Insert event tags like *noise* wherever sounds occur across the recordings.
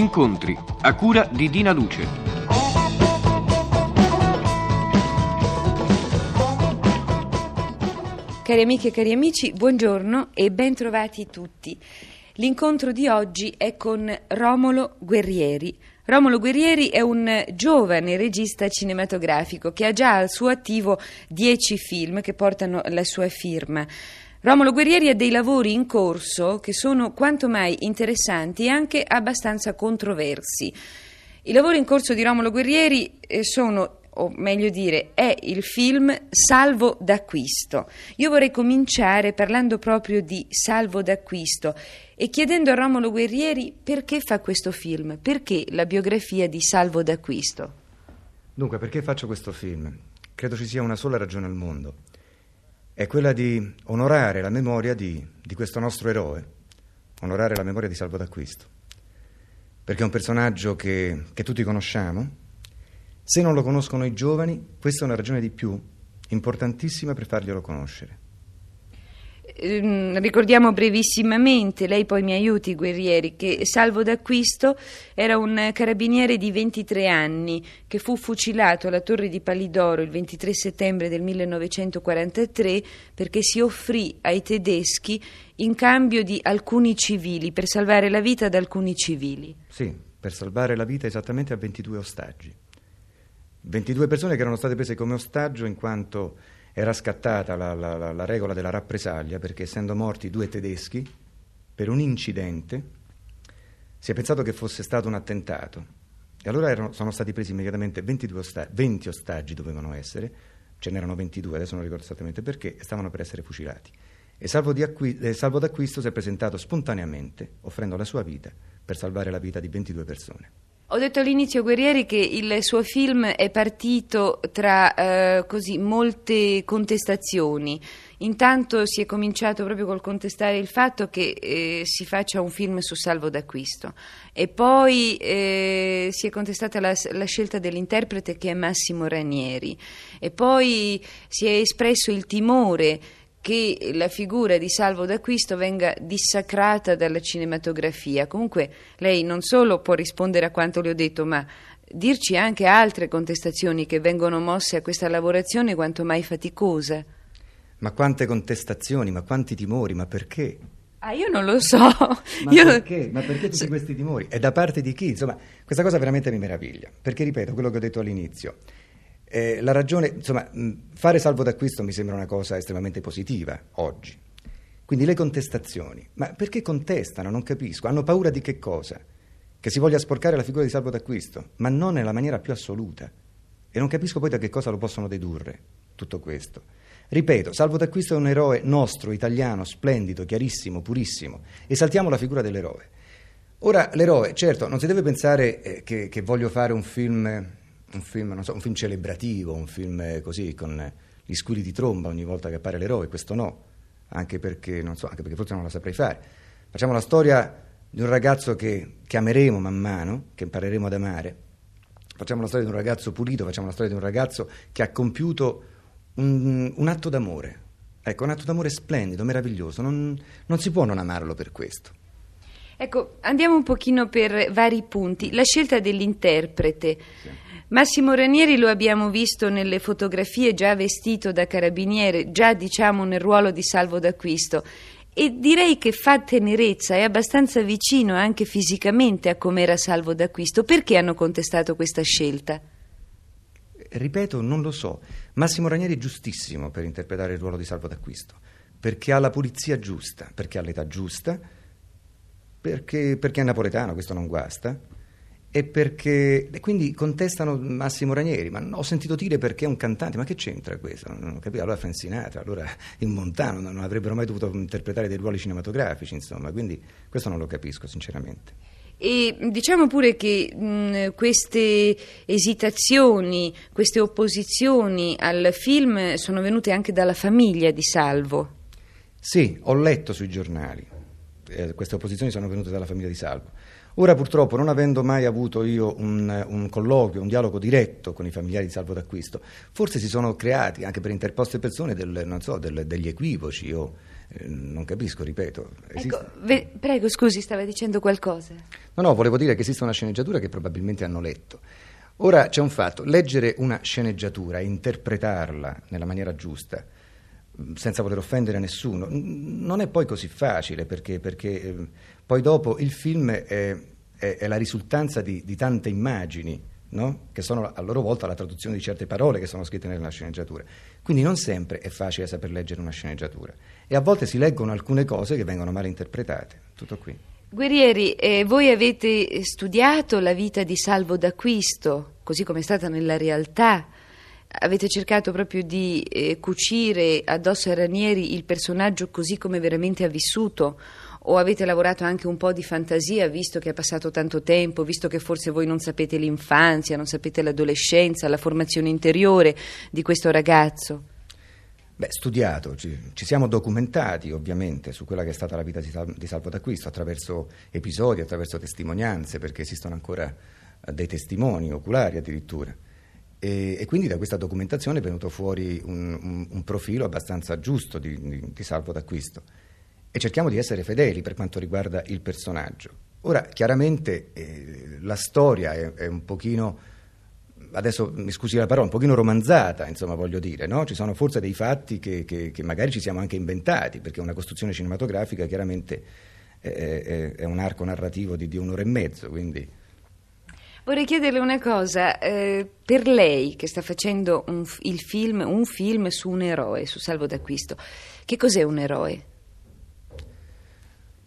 Incontri a cura di Dina Luce. Cari amiche e cari amici, buongiorno e ben trovati tutti. L'incontro di oggi è con Romolo Guerrieri. Romolo Guerrieri è un giovane regista cinematografico che ha già al suo attivo dieci film che portano la sua firma. Romolo Guerrieri ha dei lavori in corso che sono quanto mai interessanti e anche abbastanza controversi. I lavori in corso di Romolo Guerrieri eh, sono o meglio dire, è il film Salvo d'acquisto. Io vorrei cominciare parlando proprio di Salvo d'acquisto e chiedendo a Romolo Guerrieri perché fa questo film, perché la biografia di Salvo d'acquisto. Dunque, perché faccio questo film? Credo ci sia una sola ragione al mondo è quella di onorare la memoria di, di questo nostro eroe, onorare la memoria di Salvo d'Acquisto, perché è un personaggio che, che tutti conosciamo. Se non lo conoscono i giovani, questa è una ragione di più importantissima per farglielo conoscere. Ehm, ricordiamo brevissimamente, lei poi mi aiuti Guerrieri, che Salvo d'Acquisto era un carabiniere di 23 anni che fu fucilato alla Torre di Palidoro il 23 settembre del 1943 perché si offrì ai tedeschi in cambio di alcuni civili, per salvare la vita ad alcuni civili. Sì, per salvare la vita esattamente a 22 ostaggi. 22 persone che erano state prese come ostaggio in quanto era scattata la, la, la, regola della rappresaglia perché essendo morti due tedeschi per un incidente si è pensato che fosse stato un attentato e allora erano, sono stati presi immediatamente ostaggi, 20 ostaggi dovevano essere, ce n'erano 22, adesso non ricordo esattamente perché, e stavano per essere fucilati. E Salvo, acqui, Salvo d'Acquisto si è presentato spontaneamente, offrendo la sua vita per salvare la vita di 22 persone. Ho detto all'inizio, Guerrieri, che il suo film è partito tra eh, così, molte contestazioni. Intanto si è cominciato proprio col contestare il fatto che eh, si faccia un film su salvo d'acquisto e poi eh, si è contestata la, la, scelta dell'interprete che è Massimo Ranieri e poi si è espresso il timore che la figura di Salvo d'Acquisto venga dissacrata dalla cinematografia. Comunque lei non solo può rispondere a quanto le ho detto, ma dirci anche altre contestazioni che vengono mosse a questa lavorazione quanto mai faticosa. Ma quante contestazioni, ma quanti timori, ma perché? Ah, io non lo so. *laughs* Ma io... perché? Ma perché tutti questi timori? E da parte di chi? Insomma, questa cosa veramente mi meraviglia. Perché, ripeto, quello che ho detto all'inizio. Eh, la ragione, insomma, fare salvo d'acquisto mi sembra una cosa estremamente positiva oggi. Quindi le contestazioni, ma perché contestano? Non capisco. Hanno paura di che cosa? Che si voglia sporcare la figura di salvo d'acquisto, ma non nella maniera più assoluta. E non capisco poi da che cosa lo possono dedurre tutto questo. Ripeto, Salvo d'Acquisto è un eroe nostro, italiano, splendido, chiarissimo, purissimo. Esaltiamo la figura dell'eroe. Ora, l'eroe, certo, non si deve pensare eh, che, che voglio fare un film un film, so, un film celebrativo, un film eh, così con gli squilli di tromba ogni volta che appare l'eroe, questo no, anche perché, so, anche perché forse non la saprei fare. Facciamo la storia di un ragazzo che, che ameremo man mano, che impareremo ad amare. Facciamo la storia di un ragazzo pulito, facciamo la storia di un ragazzo che ha compiuto un, un atto d'amore. Ecco, un atto d'amore splendido, meraviglioso, non, non si può non amarlo per questo. Ecco, andiamo un pochino per vari punti. La scelta dell'interprete. Sì. Massimo Ranieri lo abbiamo visto nelle fotografie già vestito da carabiniere, già diciamo nel ruolo di salvo d'acquisto e direi che fa tenerezza, è abbastanza vicino anche fisicamente a com'era salvo d'acquisto. Perché hanno contestato questa scelta? Ripeto, non lo so. Massimo Ranieri è giustissimo per interpretare il ruolo di salvo d'acquisto, perché ha la pulizia giusta, perché ha l'età giusta, perché, perché è napoletano, questo non guasta e perché e quindi contestano Massimo Ranieri, ma ho sentito dire perché è un cantante, ma che c'entra questo? Non ho capito, allora Frank Sinatra, allora il Montano non avrebbero mai dovuto interpretare dei ruoli cinematografici, insomma, quindi questo non lo capisco sinceramente. E diciamo pure che mh, queste esitazioni, queste opposizioni al film sono venute anche dalla famiglia di Salvo. Sì, ho letto sui giornali, eh, queste opposizioni sono venute dalla famiglia di Salvo. Ora purtroppo, non avendo mai avuto io un, un, colloquio, un dialogo diretto con i familiari di salvo d'acquisto, forse si sono creati anche per interposte persone del, so, del, degli equivoci. Io eh, non capisco, ripeto. Ecco, ve, prego, scusi, stava dicendo qualcosa. No, no, volevo dire che esiste una sceneggiatura che probabilmente hanno letto. Ora c'è un fatto, leggere una sceneggiatura interpretarla nella maniera giusta senza voler offendere nessuno. Non è poi così facile perché, perché eh, poi dopo il film è, è, è la risultanza di, di tante immagini. No? che sono a loro volta la traduzione di certe parole che sono scritte nella sceneggiatura. Quindi non sempre è facile saper leggere una sceneggiatura e a volte si leggono alcune cose che vengono mal interpretate. Tutto qui. Guerrieri, eh, voi avete studiato la vita di Salvo d'Acquisto, così come è stata nella realtà avete cercato proprio di eh, cucire addosso a Ranieri il personaggio così come veramente ha vissuto? O avete lavorato anche un po' di fantasia, visto che è passato tanto tempo, visto che forse voi non sapete l'infanzia, non sapete l'adolescenza, la formazione interiore di questo ragazzo? Beh, studiato, ci, ci, siamo documentati ovviamente su quella che è stata la vita di, di Salvo d'Acquisto attraverso episodi, attraverso testimonianze, perché esistono ancora eh, dei testimoni oculari addirittura. E, e, quindi da questa documentazione è venuto fuori un, un, un profilo abbastanza giusto di, di, di, salvo d'acquisto e cerchiamo di essere fedeli per quanto riguarda il personaggio. Ora, chiaramente eh, la storia è, è, un pochino, adesso mi scusi la parola, un pochino romanzata, insomma voglio dire, no? ci sono forse dei fatti che, che, che, magari ci siamo anche inventati, perché una costruzione cinematografica chiaramente è, è un arco narrativo di, di un'ora e mezzo, quindi Vorrei chiederle una cosa, eh, per lei che sta facendo un, film, un film su un eroe, su Salvo d'Acquisto, che cos'è un eroe?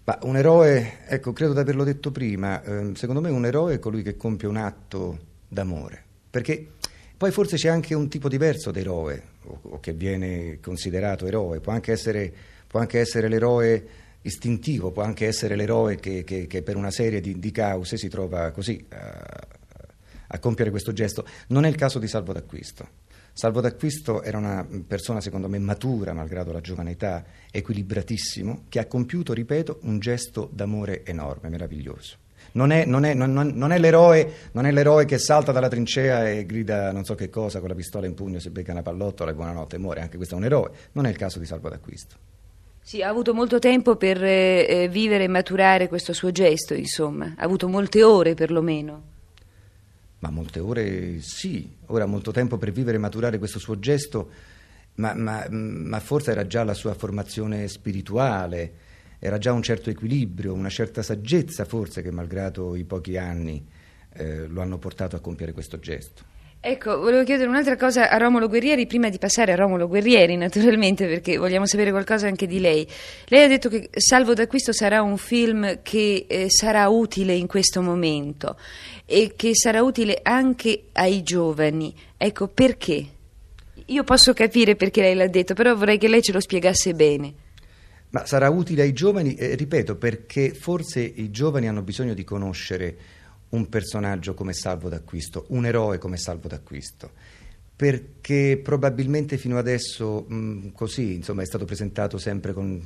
Ma un eroe, ecco, credo di averlo detto prima, eh, secondo me un eroe è colui che compie un atto d'amore, perché poi forse c'è anche un tipo diverso d'eroe, o, o che viene considerato eroe, può anche essere, può anche essere l'eroe istintivo, può anche essere l'eroe che, che, che per una serie di, di, cause si trova così a, a, compiere questo gesto. Non è il caso di Salvo d'Acquisto. Salvo d'Acquisto era una persona, secondo me, matura, malgrado la giovane età, equilibratissimo, che ha compiuto, ripeto, un gesto d'amore enorme, meraviglioso. Non è, non, è, non, non, è l'eroe, non è, l'eroe, che salta dalla trincea e grida non so che cosa con la pistola in pugno, se becca una pallottola e buonanotte muore, anche questo è un eroe. Non è il caso di Salvo d'Acquisto. Sì, ha avuto molto tempo per eh, eh, vivere e maturare questo suo gesto, insomma. Ha avuto molte ore perlomeno. Ma molte ore sì, ora ha molto tempo per vivere e maturare questo suo gesto, ma, ma, ma, forse era già la sua formazione spirituale, era già un certo equilibrio, una certa saggezza forse che malgrado i pochi anni eh, lo hanno portato a compiere questo gesto. Ecco, volevo chiedere un'altra cosa a Romolo Guerrieri, prima di passare a Romolo Guerrieri, naturalmente, perché vogliamo sapere qualcosa anche di lei. Lei ha detto che Salvo d'acquisto sarà un film che eh, sarà utile in questo momento e che sarà utile anche ai giovani. Ecco, perché? Io posso capire perché lei l'ha detto, però vorrei che lei ce lo spiegasse bene. Ma sarà utile ai giovani, eh, ripeto, perché forse i giovani hanno bisogno di conoscere un personaggio come Salvo d'Acquisto, un eroe come Salvo d'Acquisto, perché probabilmente fino adesso mh, così insomma, è stato presentato sempre con,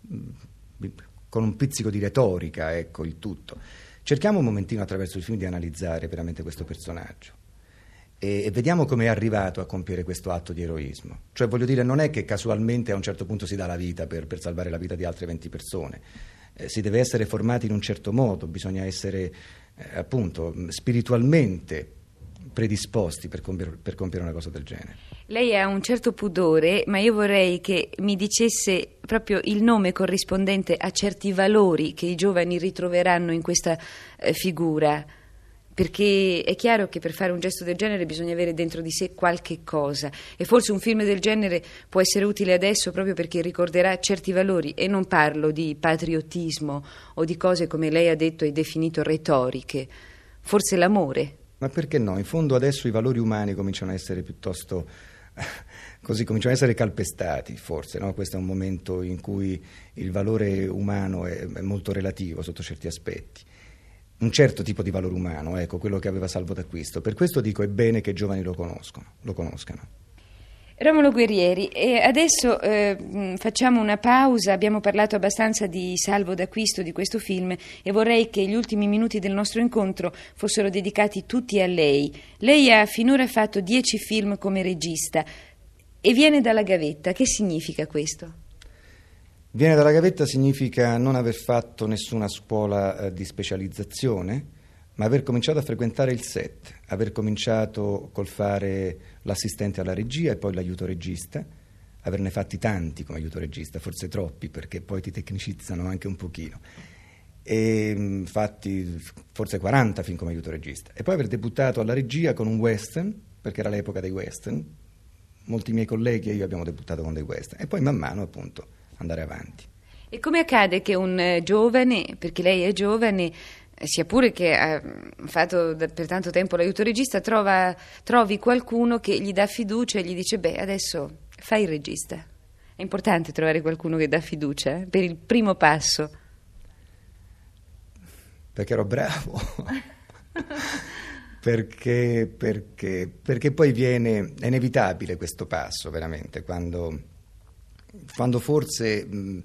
mh, con, un pizzico di retorica, ecco il tutto. Cerchiamo un momentino attraverso il film di analizzare veramente questo personaggio e, e vediamo come è arrivato a compiere questo atto di eroismo. Cioè voglio dire, non è che casualmente a un certo punto si dà la vita per, per salvare la vita di altre 20 persone, eh, si deve essere formati in un certo modo, bisogna essere eh, appunto spiritualmente predisposti per compiere, per compiere, una cosa del genere. Lei ha un certo pudore, ma io vorrei che mi dicesse proprio il nome corrispondente a certi valori che i giovani ritroveranno in questa eh, figura perché è chiaro che per fare un gesto del genere bisogna avere dentro di sé qualche cosa e forse un film del genere può essere utile adesso proprio perché ricorderà certi valori e non parlo di patriottismo o di cose come lei ha detto e definito retoriche, forse l'amore. Ma perché no? In fondo adesso i valori umani cominciano a essere piuttosto *laughs* così cominciano a essere calpestati, forse, no? questo è un momento in cui il valore umano è, molto relativo sotto certi aspetti un certo tipo di valore umano, ecco, quello che aveva Salvo d'acquisto. Per questo dico è bene che i giovani lo. Lo conoscano. Romolo Guerrieri, adesso eh, facciamo una pausa, abbiamo parlato abbastanza di salvo d'acquisto di questo film e vorrei che gli ultimi minuti del nostro incontro fossero dedicati tutti a lei. Lei ha finora fatto dieci film come regista e viene dalla gavetta, che significa questo? Viene dalla gavetta significa non aver fatto nessuna scuola eh, di specializzazione, ma aver cominciato a frequentare il set, aver cominciato col fare l'assistente alla regia e poi l'aiuto regista, averne fatti tanti come aiuto regista, forse troppi perché poi ti tecnicizzano anche un pochino, e mm, fatti forse 40 film come aiuto regista, e poi aver debuttato alla regia con un western, perché era l'epoca dei western, molti miei colleghi e io abbiamo debuttato con dei western, e poi man mano appunto andare avanti. E come accade che un eh, giovane, perché lei è giovane, sia pure che ha fatto per tanto tempo l'aiuto regista, trova, trovi qualcuno che gli dà fiducia e gli dice: Beh, adesso fai il regista. È importante trovare qualcuno che dà fiducia eh, per il primo passo. Perché ero bravo. perché, perché, perché, poi viene, è inevitabile questo passo, veramente, quando, quando forse. Mh,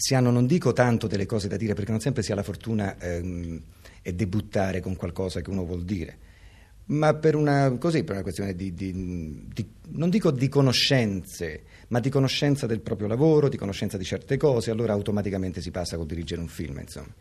si hanno, non dico tanto delle cose da dire, perché non sempre si ha la fortuna ehm, e debuttare con qualcosa che uno vuol dire, ma per una, così, per una questione di, di, di, non dico di conoscenze, ma di conoscenza del proprio lavoro, di conoscenza di certe cose, allora automaticamente si passa col dirigere un film, insomma.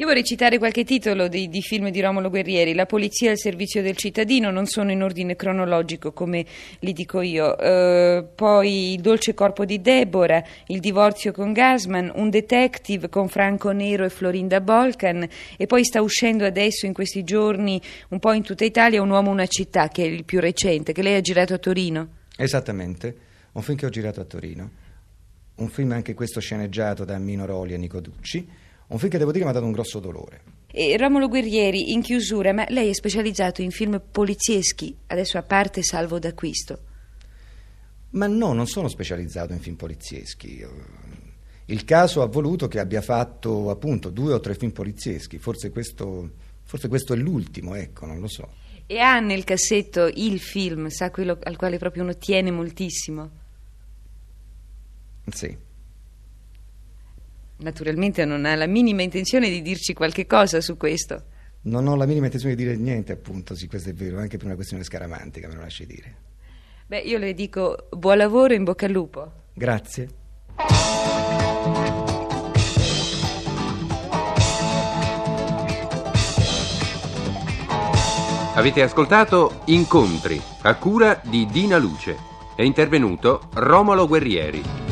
Io vorrei citare qualche titolo di, di, film di Romolo Guerrieri. La polizia al servizio del cittadino, non sono in ordine cronologico come li dico io. Uh, poi Il dolce corpo di Deborah, Il divorzio con Gasman, Un detective con Franco Nero e Florinda Bolcan e poi sta uscendo adesso in questi giorni un po' in tutta Italia Un uomo, una città, che è il più recente, che lei ha girato a Torino. Esattamente, un film che ho girato a Torino. Un film anche questo sceneggiato da Mino Roli e Nico Ducci un film che devo dire mi ha dato un grosso dolore. E Romolo Guerrieri, in chiusura, ma lei è specializzato in film polizieschi, adesso a parte Salvo d'acquisto. Ma no, non sono specializzato in film polizieschi. Il caso ha voluto che abbia fatto appunto due o tre film polizieschi, forse questo, forse questo è l'ultimo, ecco, non lo so. E ha nel cassetto il film, sa quello al quale proprio uno tiene moltissimo? Sì. Naturalmente non ha la minima intenzione di dirci qualche cosa su questo. Non ho la minima intenzione di dire niente, appunto, sì, questo è vero, anche per una questione scaramantica, me lo lasci dire. Beh, io le dico buon lavoro e in bocca al lupo. Grazie. Avete ascoltato Incontri a cura di Dina Luce. È intervenuto Romolo Guerrieri.